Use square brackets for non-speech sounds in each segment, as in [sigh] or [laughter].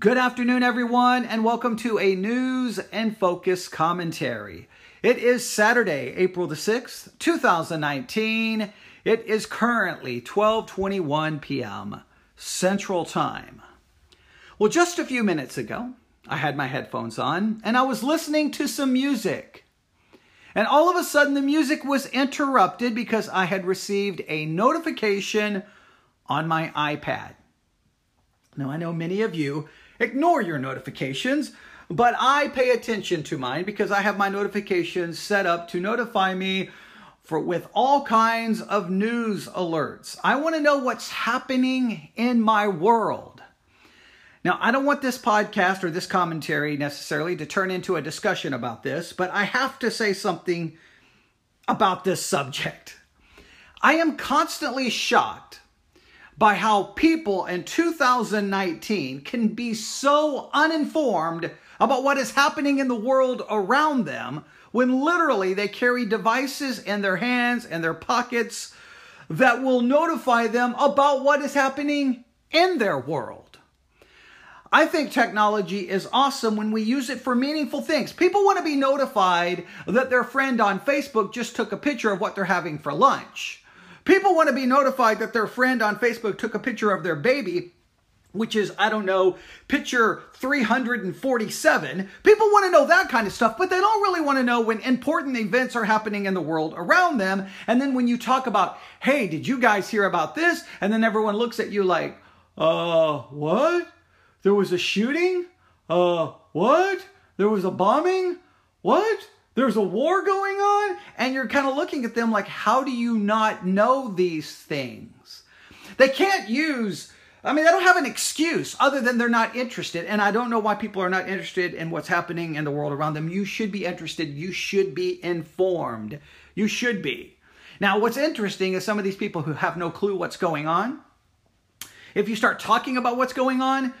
Good afternoon, everyone, and welcome to a news and focus commentary. It is Saturday, April the 6th, 2019. It is currently 12:21 p.m. Central Time. Well, just a few minutes ago, I had my headphones on and I was listening to some music. And all of a sudden the music was interrupted because I had received a notification on my iPad. Now, I know many of you ignore your notifications, but I pay attention to mine because I have my notifications set up to notify me for with all kinds of news alerts. I want to know what's happening in my world. Now, I don't want this podcast or this commentary necessarily to turn into a discussion about this, but I have to say something about this subject. I am constantly shocked by how people in 2019 can be so uninformed about what is happening in the world around them when literally they carry devices in their hands and their pockets that will notify them about what is happening in their world. I think technology is awesome when we use it for meaningful things. People want to be notified that their friend on Facebook just took a picture of what they're having for lunch. People want to be notified that their friend on Facebook took a picture of their baby which is, I don't know, picture 347. People want to know that kind of stuff, but they don't really want to know when important events are happening in the world around them. And then when you talk about, hey, did you guys hear about this? And then everyone looks at you like, uh, what? There was a shooting? Uh, what? There was a bombing? What? There's a war going on, and you're kind of looking at them like, how do you not know these things? They can't use, I mean, they don't have an excuse other than they're not interested. And I don't know why people are not interested in what's happening in the world around them. You should be interested. You should be informed. You should be. Now, what's interesting is some of these people who have no clue what's going on, if you start talking about what's going on,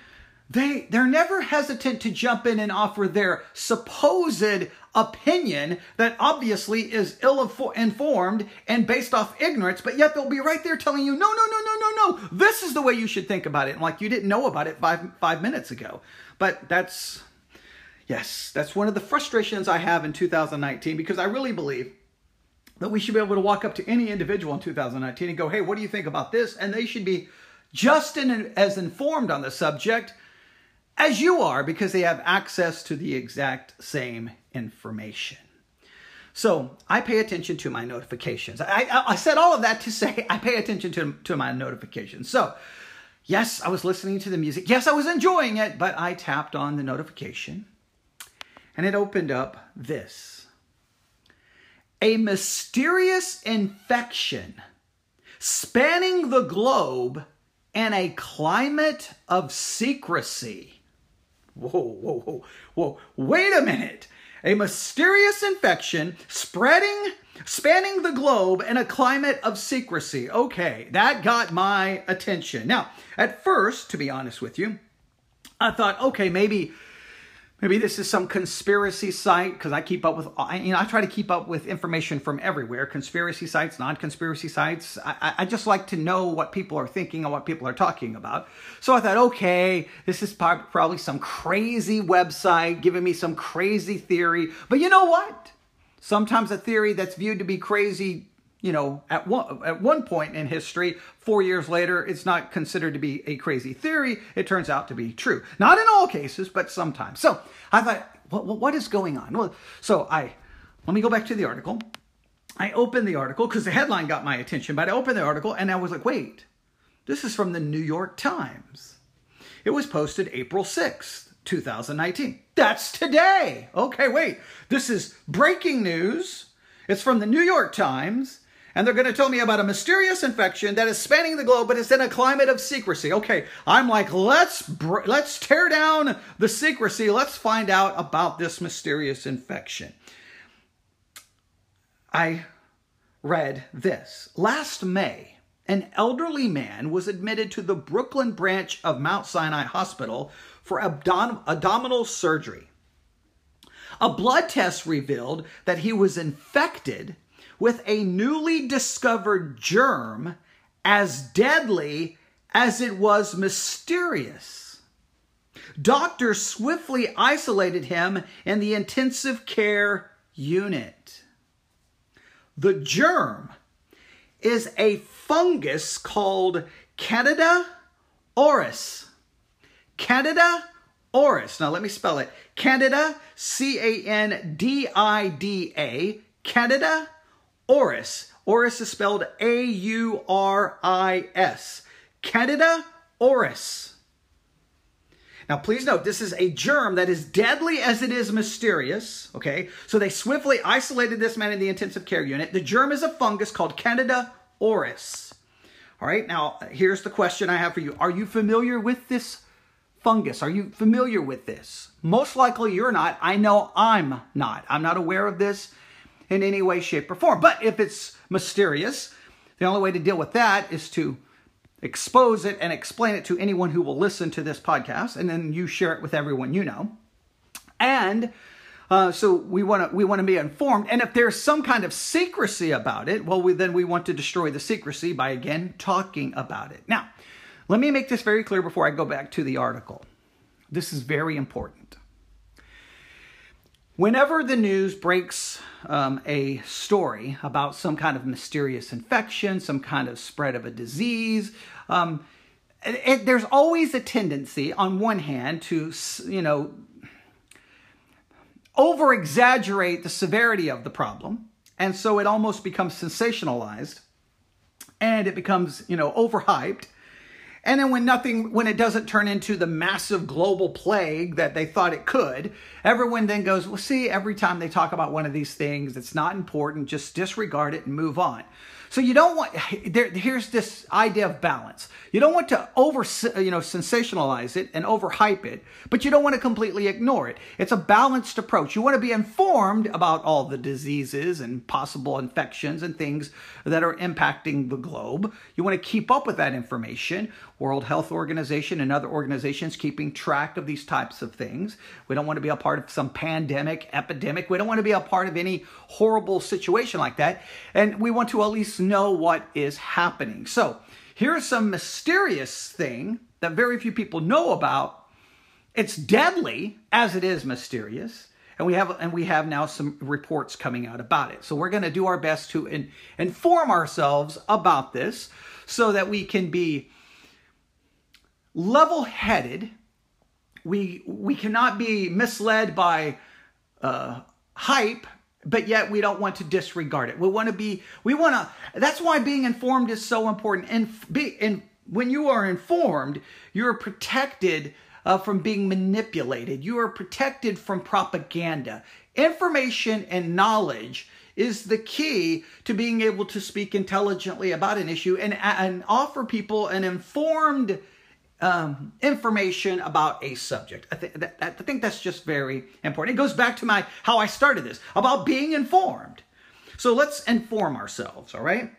they they're never hesitant to jump in and offer their supposed opinion that obviously is ill informed and based off ignorance, but yet they'll be right there telling you, no, no, no, no, no, no, this is the way you should think about it. And like you didn't know about it five five minutes ago. But that's yes, that's one of the frustrations I have in 2019 because I really believe that we should be able to walk up to any individual in 2019 and go, hey, what do you think about this? And they should be just in, as informed on the subject as you are because they have access to the exact same information. So I pay attention to my notifications. I, I, I, said all of that to [laughs] say I pay attention to, to my notifications. So, yes, I was listening to the music. Yes, I was enjoying it, but I tapped on the notification and it opened up this A mysterious infection spanning the globe in a climate of secrecy. Whoa, whoa, whoa, whoa. Wait a minute. A mysterious infection spreading, spanning the globe in a climate of secrecy. Okay, that got my attention. Now, at first, to be honest with you, I thought, okay, maybe Maybe this is some conspiracy site because I keep up with, you know, I try to keep up with information from everywhere conspiracy sites, non conspiracy sites. I, I, just like to know what people are thinking and what people are talking about. So I thought, okay, this is probably some crazy website giving me some crazy theory. But you know what? Sometimes a theory that's viewed to be crazy you know, at one, at one point in history, four years later, it's not considered to be a crazy theory. It turns out to be true. Not in all cases, but sometimes. So I thought, what, what is going on? Well, so I, let me go back to the article. I opened the article because the headline got my attention, but I opened the article and I was like, wait, this is from the New York Times. It was posted April 6th, 2019. That's today. Okay, wait. This is breaking news. It's from the New York Times and they're going to tell me about a mysterious infection that is spanning the globe, but it's in a climate of secrecy. Okay, I'm like, let's br- let's tear down the secrecy. Let's find out about this mysterious infection. I read this last May. An elderly man was admitted to the Brooklyn branch of Mount Sinai Hospital for abdom- abdominal surgery. A blood test revealed that he was infected with a newly discovered germ as deadly as it was mysterious. Doctors swiftly isolated him in the intensive care unit. The germ is a fungus called Candida auris. Candida auris. Now let me spell it. Candida, C A N D I D A, Candida auris. Auris is spelled A U R I S. Candida auris. Now, please note, this is a germ that is deadly as it is mysterious, okay? So they swiftly isolated this man in the intensive care unit. The germ is a fungus called Candida auris. All right, now here's the question I have for you. Are you familiar with this fungus? Are you familiar with this? Most likely you're not. I know I'm not. I'm not aware of this in any way, shape, or form. But if it's mysterious, the only way to deal with that is to expose it and explain it to anyone who will listen to this podcast, and then you share it with everyone you know. And uh, so we want to we want to be informed. And if there's some kind of secrecy about it, well, we, then we want to destroy the secrecy by again talking about it. Now, let me make this very clear before I go back to the article. This is very important. Whenever the news breaks um, a story about some kind of mysterious infection, some kind of spread of a disease, um, it, it, there's always a tendency, on one hand, to you know over exaggerate the severity of the problem, and so it almost becomes sensationalized, and it becomes you know overhyped and then when nothing, when it doesn't turn into the massive global plague that they thought it could, everyone then goes, well, see, every time they talk about one of these things, it's not important, just disregard it and move on. So you don't want there, here's this idea of balance. You don't want to over you know sensationalize it and overhype it, but you don't want to completely ignore it. It's a balanced approach. You want to be informed about all the diseases and possible infections and things that are impacting the globe. You want to keep up with that information. World Health Organization and other organizations keeping track of these types of things. We don't want to be a part of some pandemic, epidemic. We don't want to be a part of any horrible situation like that. And we want to at least know what is happening. So here's some mysterious thing that very few people know about. It's deadly as it is mysterious. And we have and we have now some reports coming out about it. So we're going to do our best to in, inform ourselves about this so that we can be level headed. We, we cannot be misled by uh, hype, but yet we don't want to disregard it. We want to be, we want to, that's why being informed is so important. And be, and when you are informed, you're protected uh, from being manipulated. You are protected from propaganda. Information and knowledge is the key to being able to speak intelligently about an issue and, and offer people an informed um, information about a subject. I, th- that, I think that's just very important. It goes back to my how I started this about being informed. So let's inform ourselves. All right.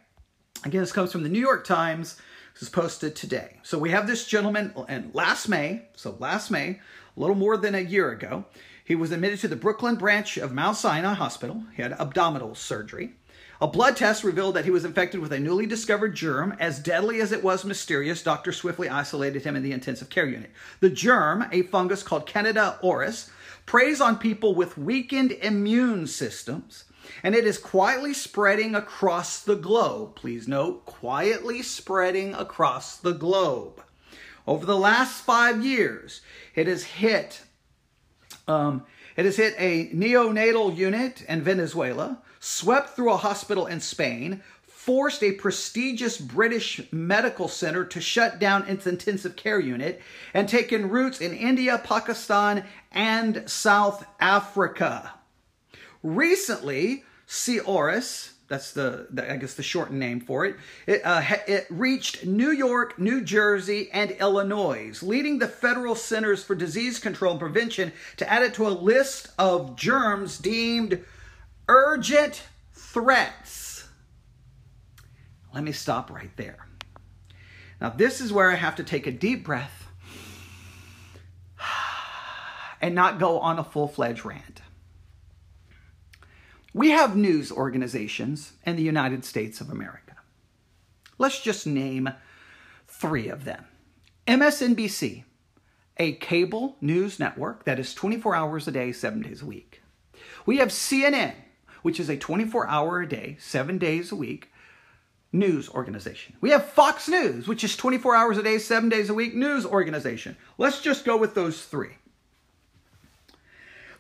Again, this comes from the New York Times. This is posted today. So we have this gentleman, and last May, so last May, a little more than a year ago, he was admitted to the Brooklyn branch of Mount Sinai Hospital. He had abdominal surgery. A blood test revealed that he was infected with a newly discovered germ. As deadly as it was mysterious, doctors swiftly isolated him in the intensive care unit. The germ, a fungus called Candida auris, preys on people with weakened immune systems, and it is quietly spreading across the globe. Please note, quietly spreading across the globe. Over the last five years, it has hit um, it has hit a neonatal unit in Venezuela, swept through a hospital in Spain, forced a prestigious British medical center to shut down its intensive care unit, and taken roots in India, Pakistan, and South Africa. Recently, C. auris, that's the, the, I guess the shortened name for it. It, uh, it reached New York, New Jersey, and Illinois, leading the federal Centers for Disease Control and Prevention to add it to a list of germs deemed urgent threats. Let me stop right there. Now, this is where I have to take a deep breath [sighs] and not go on a full fledged rant. We have news organizations in the United States of America. Let's just name three of them MSNBC, a cable news network that is 24 hours a day, seven days a week. We have CNN, which is a 24 hour a day, seven days a week news organization. We have Fox News, which is 24 hours a day, seven days a week news organization. Let's just go with those three.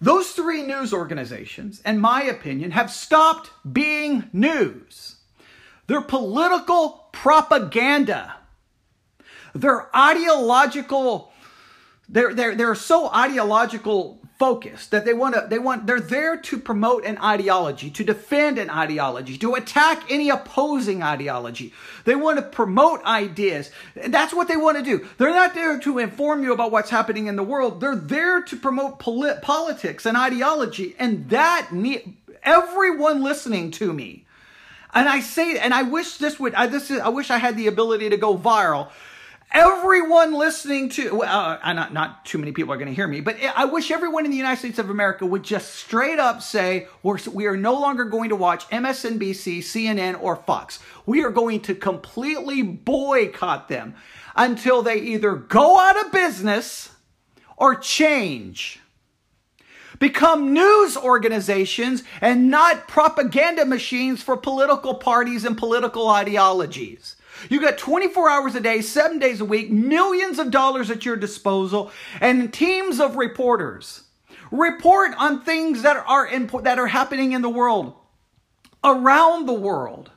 Those three news organizations, in my opinion, have stopped being news. They're political propaganda. They're ideological, they're, they're, they're so ideological focused that they want to they want they're there to promote an ideology to defend an ideology to attack any opposing ideology. They want to promote ideas. That's what they want to do. They're not there to inform you about what's happening in the world. They're there to promote polit- politics and ideology and that everyone listening to me. And i say and i wish this would I, this is, I wish i had the ability to go viral everyone listening to uh, not not too many people are going to hear me but i wish everyone in the united states of america would just straight up say we're, we are no longer going to watch msnbc cnn or fox. We are going to completely boycott them until they either go out of business or change. Become news organizations and not propaganda machines for political parties and political ideologies you got 24 hours a day, seven days a week, millions of dollars at your disposal, and teams of reporters. Report on things that are impo- that are happening in the world, around the world.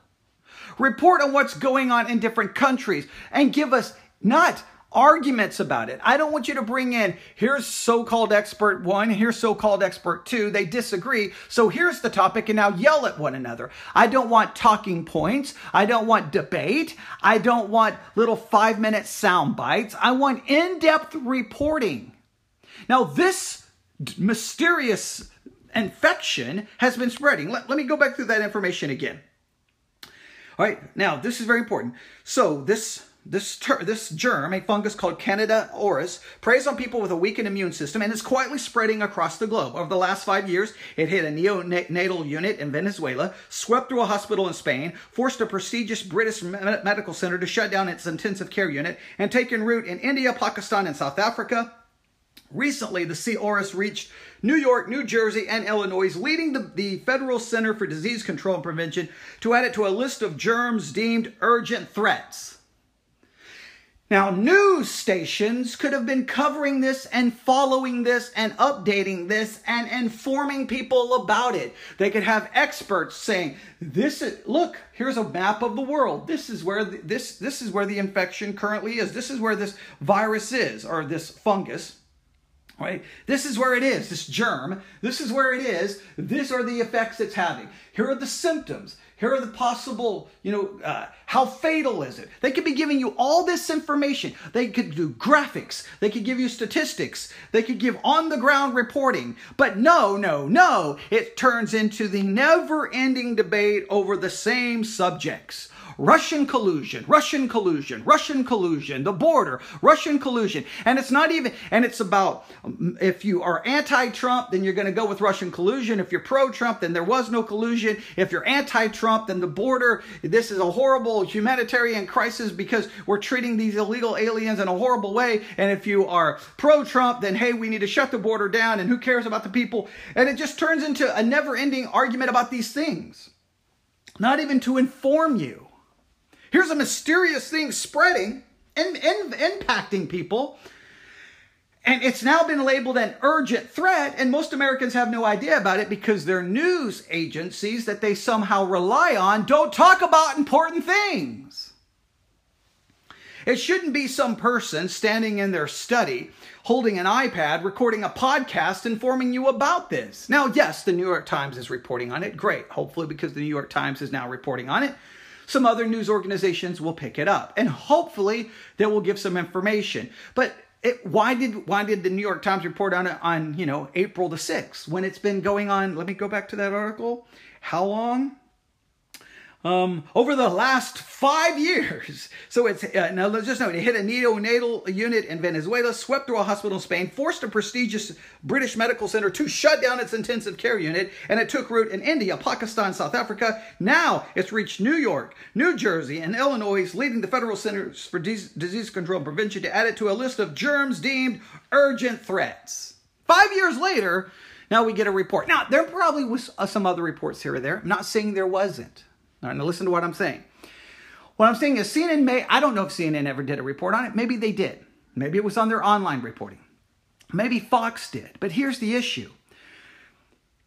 Report on what's going on in different countries and give us not arguments about it. I don't want you to bring in, here's so called expert one, here's so called expert two. They disagree. So here's the topic and now yell at one another. I don't want talking points. I don't want debate. I don't want little five minute sound bites. I want in depth reporting. Now, this mysterious infection has been spreading. Let, let me go back through that information again. All right, now this is very important. So, this this, ter- this germ, a fungus called Candida auris, preys on people with a weakened immune system and is quietly spreading across the globe. Over the last five years, it hit a neonatal unit in Venezuela, swept through a hospital in Spain, forced a prestigious British medical center to shut down its intensive care unit, and taken root in India, Pakistan, and South Africa. Recently, the C. auris reached New York, New Jersey, and Illinois, leading the, the Federal Center for Disease Control and Prevention to add it to a list of germs deemed urgent threats. Now, news stations could have been covering this and following this and updating this and informing people about it. They could have experts saying, "This is look, here's a map of the world. This is where the, this this is where the infection currently is. This is where this virus is or this fungus." Right? This is where it is, this germ. This is where it is. These are the effects it's having. Here are the symptoms. Here are the possible, you know, uh, how fatal is it? They could be giving you all this information. They could do graphics. They could give you statistics. They could give on the ground reporting. But no, no, no. It turns into the never ending debate over the same subjects. Russian collusion, Russian collusion, Russian collusion, the border, Russian collusion. And it's not even, and it's about um, if you are anti Trump, then you're going to go with Russian collusion. If you're pro Trump, then there was no collusion. If you're anti Trump, then the border, this is a horrible humanitarian crisis because we're treating these illegal aliens in a horrible way. And if you are pro Trump, then hey, we need to shut the border down and who cares about the people? And it just turns into a never ending argument about these things. Not even to inform you. Here's a mysterious thing spreading and, and impacting people. And it's now been labeled an urgent threat, and most Americans have no idea about it because their news agencies that they somehow rely on don't talk about important things. It shouldn't be some person standing in their study holding an iPad recording a podcast informing you about this. Now, yes, the New York Times is reporting on it. Great. Hopefully, because the New York Times is now reporting on it some other news organizations will pick it up. And hopefully they will give some information. But it, why did why did the New York Times report on it on you know April the 6th when it's been going on? Let me go back to that article. How long um, over the last five years. So it's uh, now let's just note it hit a neonatal unit in Venezuela, swept through a hospital in Spain, forced a prestigious British medical center to shut down its intensive care unit, and it took root in India, Pakistan, South Africa. Now it's reached New York, New Jersey, and Illinois, leading the Federal Centers for Disease Control and Prevention to add it to a list of germs deemed urgent threats. Five years later, now we get a report. Now, there probably was uh, some other reports here or there. I'm not saying there wasn't. Now, listen to what I'm saying. What I'm saying is CNN may, I don't know if CNN ever did a report on it. Maybe they did. Maybe it was on their online reporting. Maybe Fox did. But here's the issue.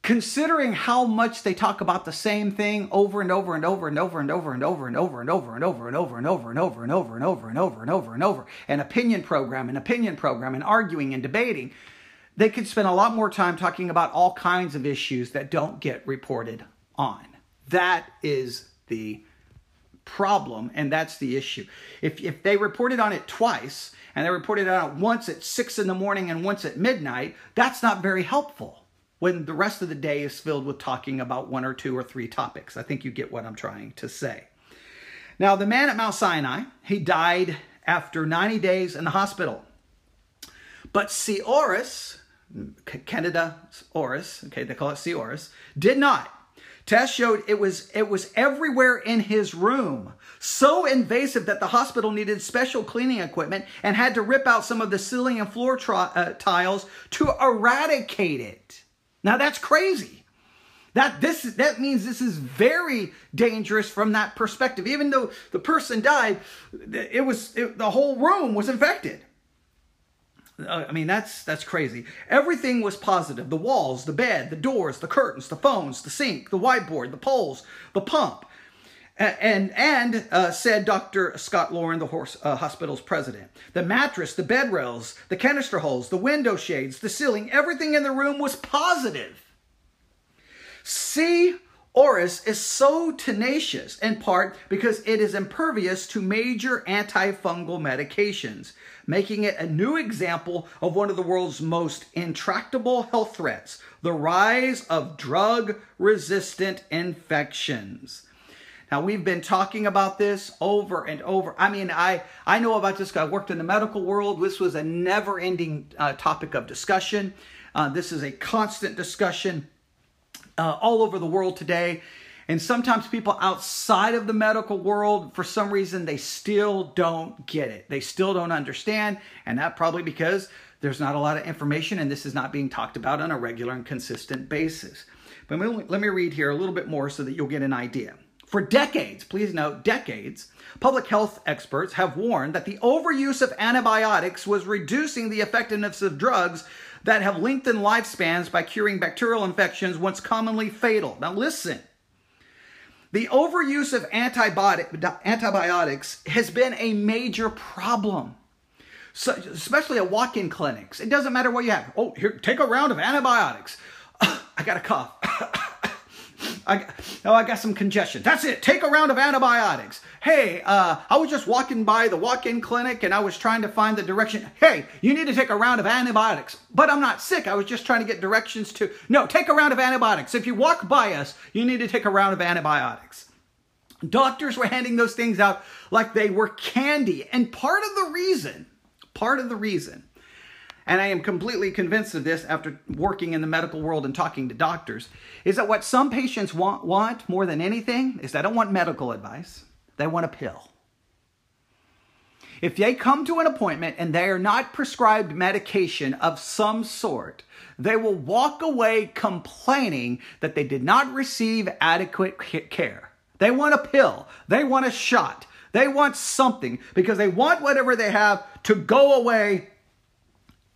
Considering how much they talk about the same thing over and over and over and over and over and over and over and over and over and over and over and over and over and over and over and over and over an opinion program, an opinion program, and arguing and debating, they could spend a lot more time talking about all kinds of issues that don't get reported on. That is the problem, and that's the issue. If, if they reported on it twice, and they reported on it once at 6 in the morning and once at midnight, that's not very helpful when the rest of the day is filled with talking about one or two or three topics. I think you get what I'm trying to say. Now, the man at Mount Sinai, he died after 90 days in the hospital. But C. auris, Candida auris, okay, they call it C. did not. Tests showed it was it was everywhere in his room. So invasive that the hospital needed special cleaning equipment and had to rip out some of the ceiling and floor uh, tiles to eradicate it. Now that's crazy. That this that means this is very dangerous from that perspective. Even though the person died, it was it, the whole room was infected. Uh, I mean, that's that's crazy. Everything was positive. The walls, the bed, the doors, the curtains, the phones, the sink, the whiteboard, the poles, the pump. And and uh, said Dr. Scott Lorin, the horse, uh, hospital's president, the mattress, the bed rails, the canister holes, the window shades, the ceiling, everything in the room was positive. C. auris is so tenacious in part because it is impervious to major antifungal medications making it a new example of one of the world's most intractable health threats the rise of drug resistant infections. Now we've been talking about this over and over. I mean, I I know about this. I worked in the medical world. This was a never-ending uh, topic of discussion. Uh, this is a constant discussion uh, all over the world today. And sometimes people outside of the medical world, for some reason, they still don't get it. They still don't understand. And that probably because there's not a lot of information and this is not being talked about on a regular and consistent basis. But let me read here a little bit more so that you'll get an idea. For decades, please note, decades, public health experts have warned that the overuse of antibiotics was reducing the effectiveness of drugs that have lengthened lifespans by curing bacterial infections once commonly fatal. Now, listen. The overuse of antibiotic, antibiotics has been a major problem. So, especially at walk-in clinics. It doesn't matter what you have. Oh, here, take a round of antibiotics. [laughs] I got a cough. [laughs] I, oh, I got some congestion. That's it. Take a round of antibiotics. Hey, uh, I was just walking by the walk-in clinic and I was trying to find the direction. Hey, you need to take a round of antibiotics. But I'm not sick. I was just trying to get directions to. No, take a round of antibiotics. If you walk by us, you need to take a round of antibiotics. Doctors were handing those things out like they were candy. And part of the reason, part of the reason and I am completely convinced of this after working in the medical world and talking to doctors, is that what some patients want, want more than anything is they don't want medical advice, they want a pill. If they come to an appointment and they are not prescribed medication of some sort, they will walk away complaining that they did not receive adequate care. They want a pill, they want a shot, they want something because they want whatever they have to go away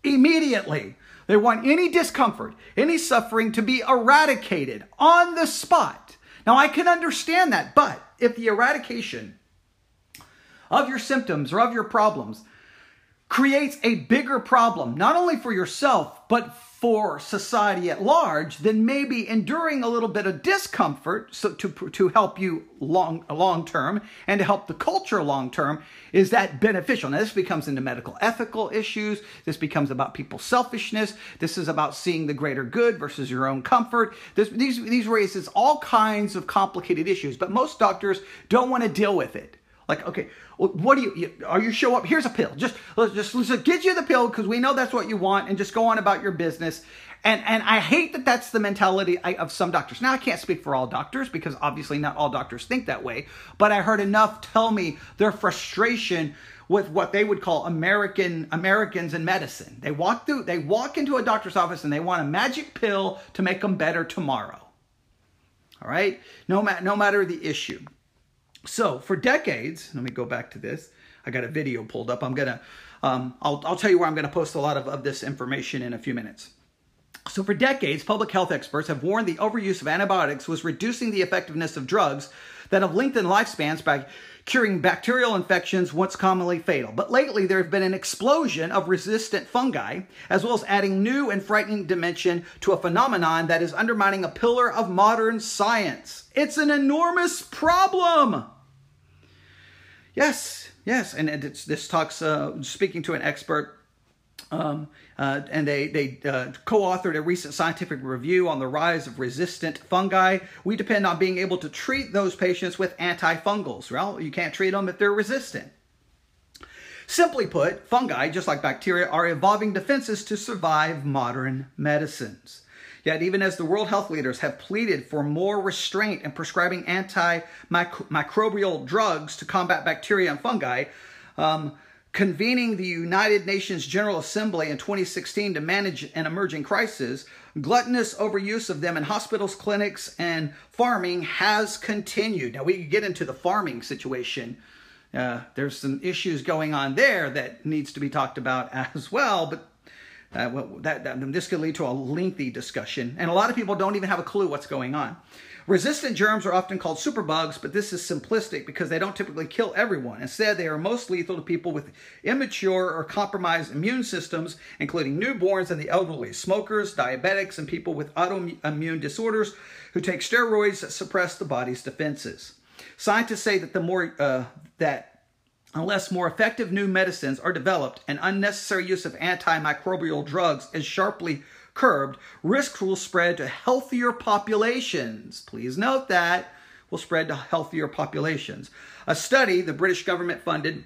immediately. They want any discomfort, any suffering to be eradicated on the spot. Now, I can understand that, but if the eradication of your symptoms or of your problems creates a bigger problem, not only for yourself, but for society at large, then maybe enduring a little bit of discomfort so to, to help you long, long term and to help the culture long term is that beneficial. Now, this becomes into medical ethical issues. This becomes about people's selfishness. This is about seeing the greater good versus your own comfort. This, these, these raises all kinds of complicated issues, but most doctors don't want to deal with it. Like, okay, what do you, are you show up? Here's a pill. Just, let's just, let's get you the pill because we know that's what you want and just go on about your business. And, and I hate that that's the mentality of some doctors. Now, I can't speak for all doctors because obviously not all doctors think that way, but I heard enough tell me their frustration with what they would call American Americans in medicine. They walk through, they walk into a doctor's office and they want a magic pill to make them better tomorrow. All right, no, ma- no matter the issue. So for decades, let me go back to this. I got a video pulled up. I'm gonna, um, I'll, I'll tell you where I'm gonna post a lot of, of this information in a few minutes. So for decades, public health experts have warned the overuse of antibiotics was reducing the effectiveness of drugs that have lengthened lifespans by curing bacterial infections once commonly fatal. But lately, there have been an explosion of resistant fungi, as well as adding new and frightening dimension to a phenomenon that is undermining a pillar of modern science. It's an enormous problem. Yes, yes, and this talks, uh, speaking to an expert, um, uh, and they, they uh, co-authored a recent scientific review on the rise of resistant fungi. We depend on being able to treat those patients with antifungals. Well, you can't treat them if they're resistant. Simply put, fungi, just like bacteria, are evolving defenses to survive modern medicines. Yet, even as the world health leaders have pleaded for more restraint in prescribing antimicrobial drugs to combat bacteria and fungi, um, convening the United Nations General Assembly in 2016 to manage an emerging crisis, gluttonous overuse of them in hospitals, clinics, and farming has continued. Now, we could get into the farming situation. Uh, there's some issues going on there that needs to be talked about [laughs] as well, but uh, well, that, that, this could lead to a lengthy discussion, and a lot of people don't even have a clue what's going on. Resistant germs are often called superbugs, but this is simplistic because they don't typically kill everyone. Instead, they are most lethal to people with immature or compromised immune systems, including newborns and the elderly, smokers, diabetics, and people with autoimmune disorders who take steroids that suppress the body's defenses. Scientists say that the more uh, that Unless more effective new medicines are developed and unnecessary use of antimicrobial drugs is sharply curbed, risks will spread to healthier populations. Please note that will spread to healthier populations. A study the British government funded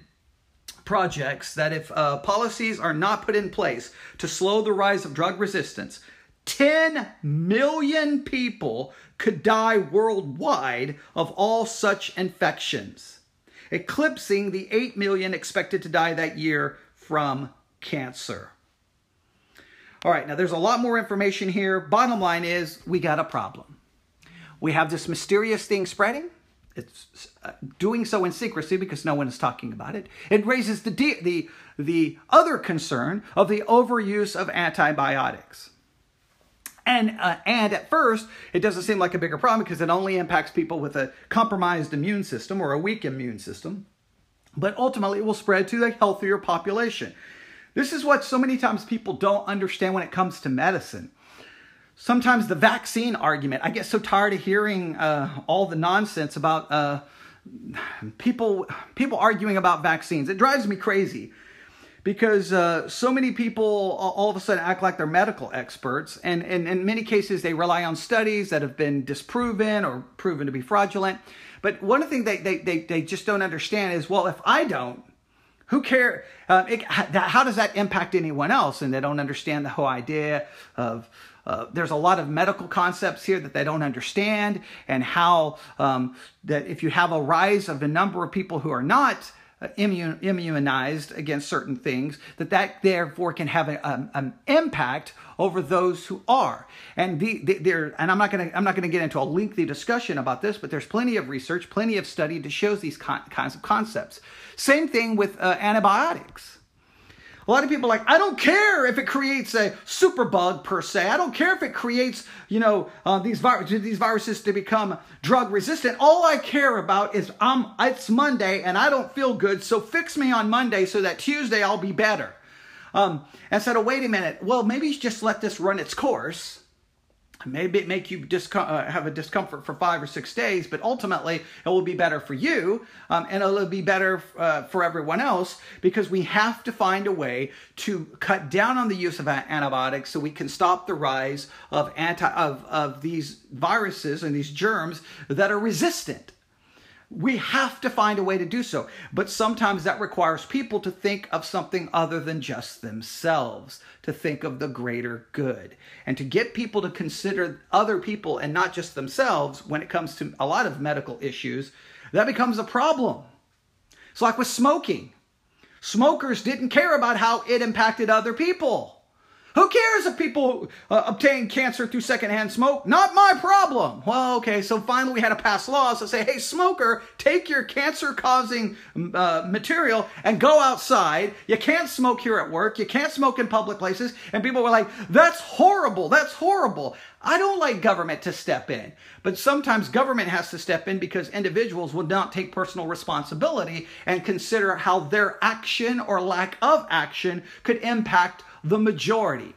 projects that if uh, policies are not put in place to slow the rise of drug resistance, 10 million people could die worldwide of all such infections, eclipsing the 8 million expected to die that year from cancer. All right, now there's a lot more information here. Bottom line is we got a problem. We have this mysterious thing spreading. It's uh, doing so in secrecy because no one is talking about it. It raises the, the, the other concern of the overuse of antibiotics. And, uh, and at first, it doesn't seem like a bigger problem because it only impacts people with a compromised immune system or a weak immune system. But ultimately, it will spread to a healthier population. This is what so many times people don't understand when it comes to medicine. Sometimes the vaccine argument, I get so tired of hearing uh, all the nonsense about uh, people people arguing about vaccines. It drives me crazy because uh, so many people all of a sudden act like they're medical experts, and, and in many cases they rely on studies that have been disproven or proven to be fraudulent. But one of the things they, they, they, they just don't understand is, well, if I don't, who care? Uh, it, how does that impact anyone else? And they don't understand the whole idea of. Uh, there's a lot of medical concepts here that they don't understand, and how um, that if you have a rise of the number of people who are not immune, immunized against certain things, that that therefore can have a, um, an impact over those who are. And the, the there, and I'm not going to I'm not going to get into a lengthy discussion about this, but there's plenty of research, plenty of study that shows these con- kinds of concepts. Same thing with uh, antibiotics. A lot of people like, I don't care if it creates a superbug per se. I don't care if it creates, you know, uh, these, these viruses to become drug resistant. All I care about is um, it's Monday and I don't feel good, so fix me on Monday so that Tuesday I'll be better. Um, and said, oh, wait a minute. Well, maybe just let this run its course maybe it make you discom- uh, have a discomfort for five or six days but ultimately it will be better for you um, and it'll be better uh, for everyone else because we have to find a way to cut down on the use of antibiotics so we can stop the rise of anti of, of these viruses and these germs that are resistant we have to find a way to do so. But sometimes that requires people to think of something other than just themselves, to think of the greater good, and to get people to consider other people and not just themselves when it comes to a lot of medical issues. That becomes a problem. It's like with smoking. Smokers didn't care about how it impacted other people. Who cares if people uh, obtain cancer through secondhand smoke? Not my problem. Well, okay, so finally we had to pass laws to say, hey, smoker, take your cancer causing uh, material and go outside. You can't smoke here at work. You can't smoke in public places. And people were like, that's horrible. That's horrible. I don't like government to step in, but sometimes government has to step in because individuals would not take personal responsibility and consider how their action or lack of action could impact the majority.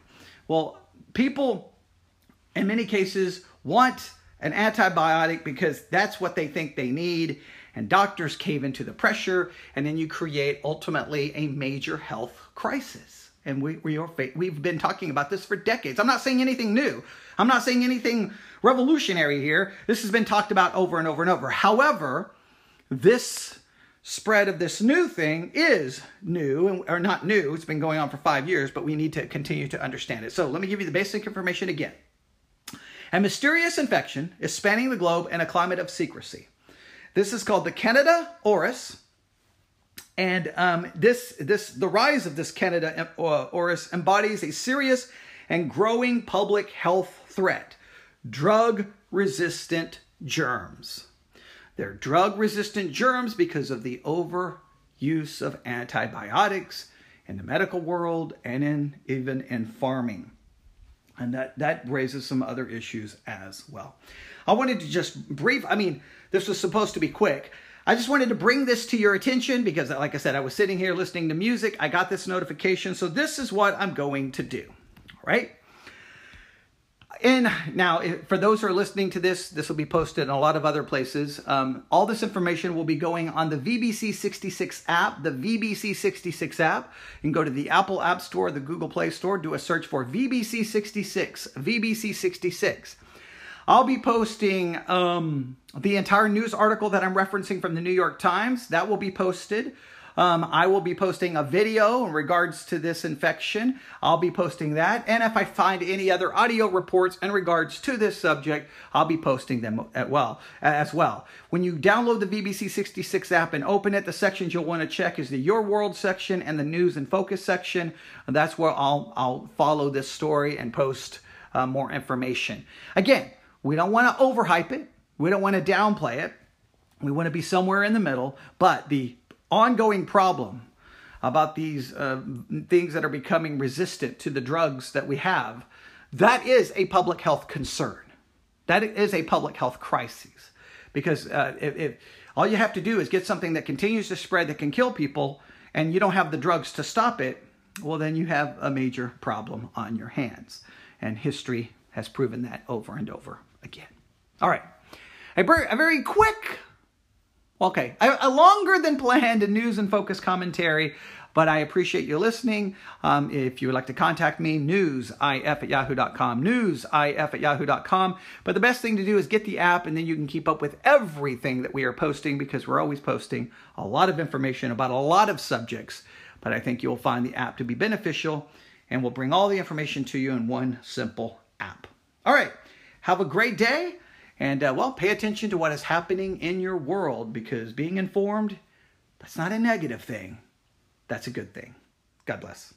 Well, people in many cases want an antibiotic because that's what they think they need, and doctors cave into the pressure, and then you create ultimately a major health crisis. And we, we are, we've been talking about this for decades. I'm not saying anything new. I'm not saying anything revolutionary here. This has been talked about over and over and over. However, this spread of this new thing is new, or not new, it's been going on for five years, but we need to continue to understand it. So let me give you the basic information again. A mysterious infection is spanning the globe in a climate of secrecy. This is called the Candida auris, and um, this, this, the rise of this Candida uh, auris embodies a serious and growing public health threat: drug-resistant germs. They're drug resistant germs because of the overuse of antibiotics in the medical world and in even in farming. And that, that raises some other issues as well. I wanted to just brief, I mean, this was supposed to be quick. I just wanted to bring this to your attention because, like I said, I was sitting here listening to music. I got this notification. So, this is what I'm going to do. All right. And now, for those who are listening to this, this will be posted in a lot of other places. Um, all this information will be going on the VBC 66 app, the VBC 66 app. You can go to the Apple App Store, the Google Play Store, do a search for VBC 66, VBC 66. I'll be posting um, the entire news article that I'm referencing from the New York Times. That will be posted. Um, I will be posting a video in regards to this infection. I'll be posting that. And if I find any other audio reports in regards to this subject, I'll be posting them as well. As well. When you download the VBC 66 app and open it, the sections you'll want to check is the Your World section and the News and Focus section. That's where I'll, I'll follow this story and post uh, more information. Again, we don't want to overhype it. We don't want to downplay it. We want to be somewhere in the middle, but the ongoing problem about these uh, things that are becoming resistant to the drugs that we have, that is a public health concern. That is a public health crisis. Because uh, if, all you have to do is get something that continues to spread that can kill people and you don't have the drugs to stop it, well, then you have a major problem on your hands. And history has proven that over and over again. All right. A very quick Okay, a, a longer than planned [laughs] news and focus commentary, but I appreciate you listening. Um, if you would like to contact me, newsif at yahoo.com, newsif at yahoo.com. But the best thing to do is get the app, and then you can keep up with everything that we are posting because we're always posting a lot of information about a lot of subjects. But I think you'll find the app to be beneficial and will bring all the information to you in one simple app. All right, have a great day. And uh, well, pay attention to what is happening in your world because being informed, that's not a negative thing. That's a good thing. God bless.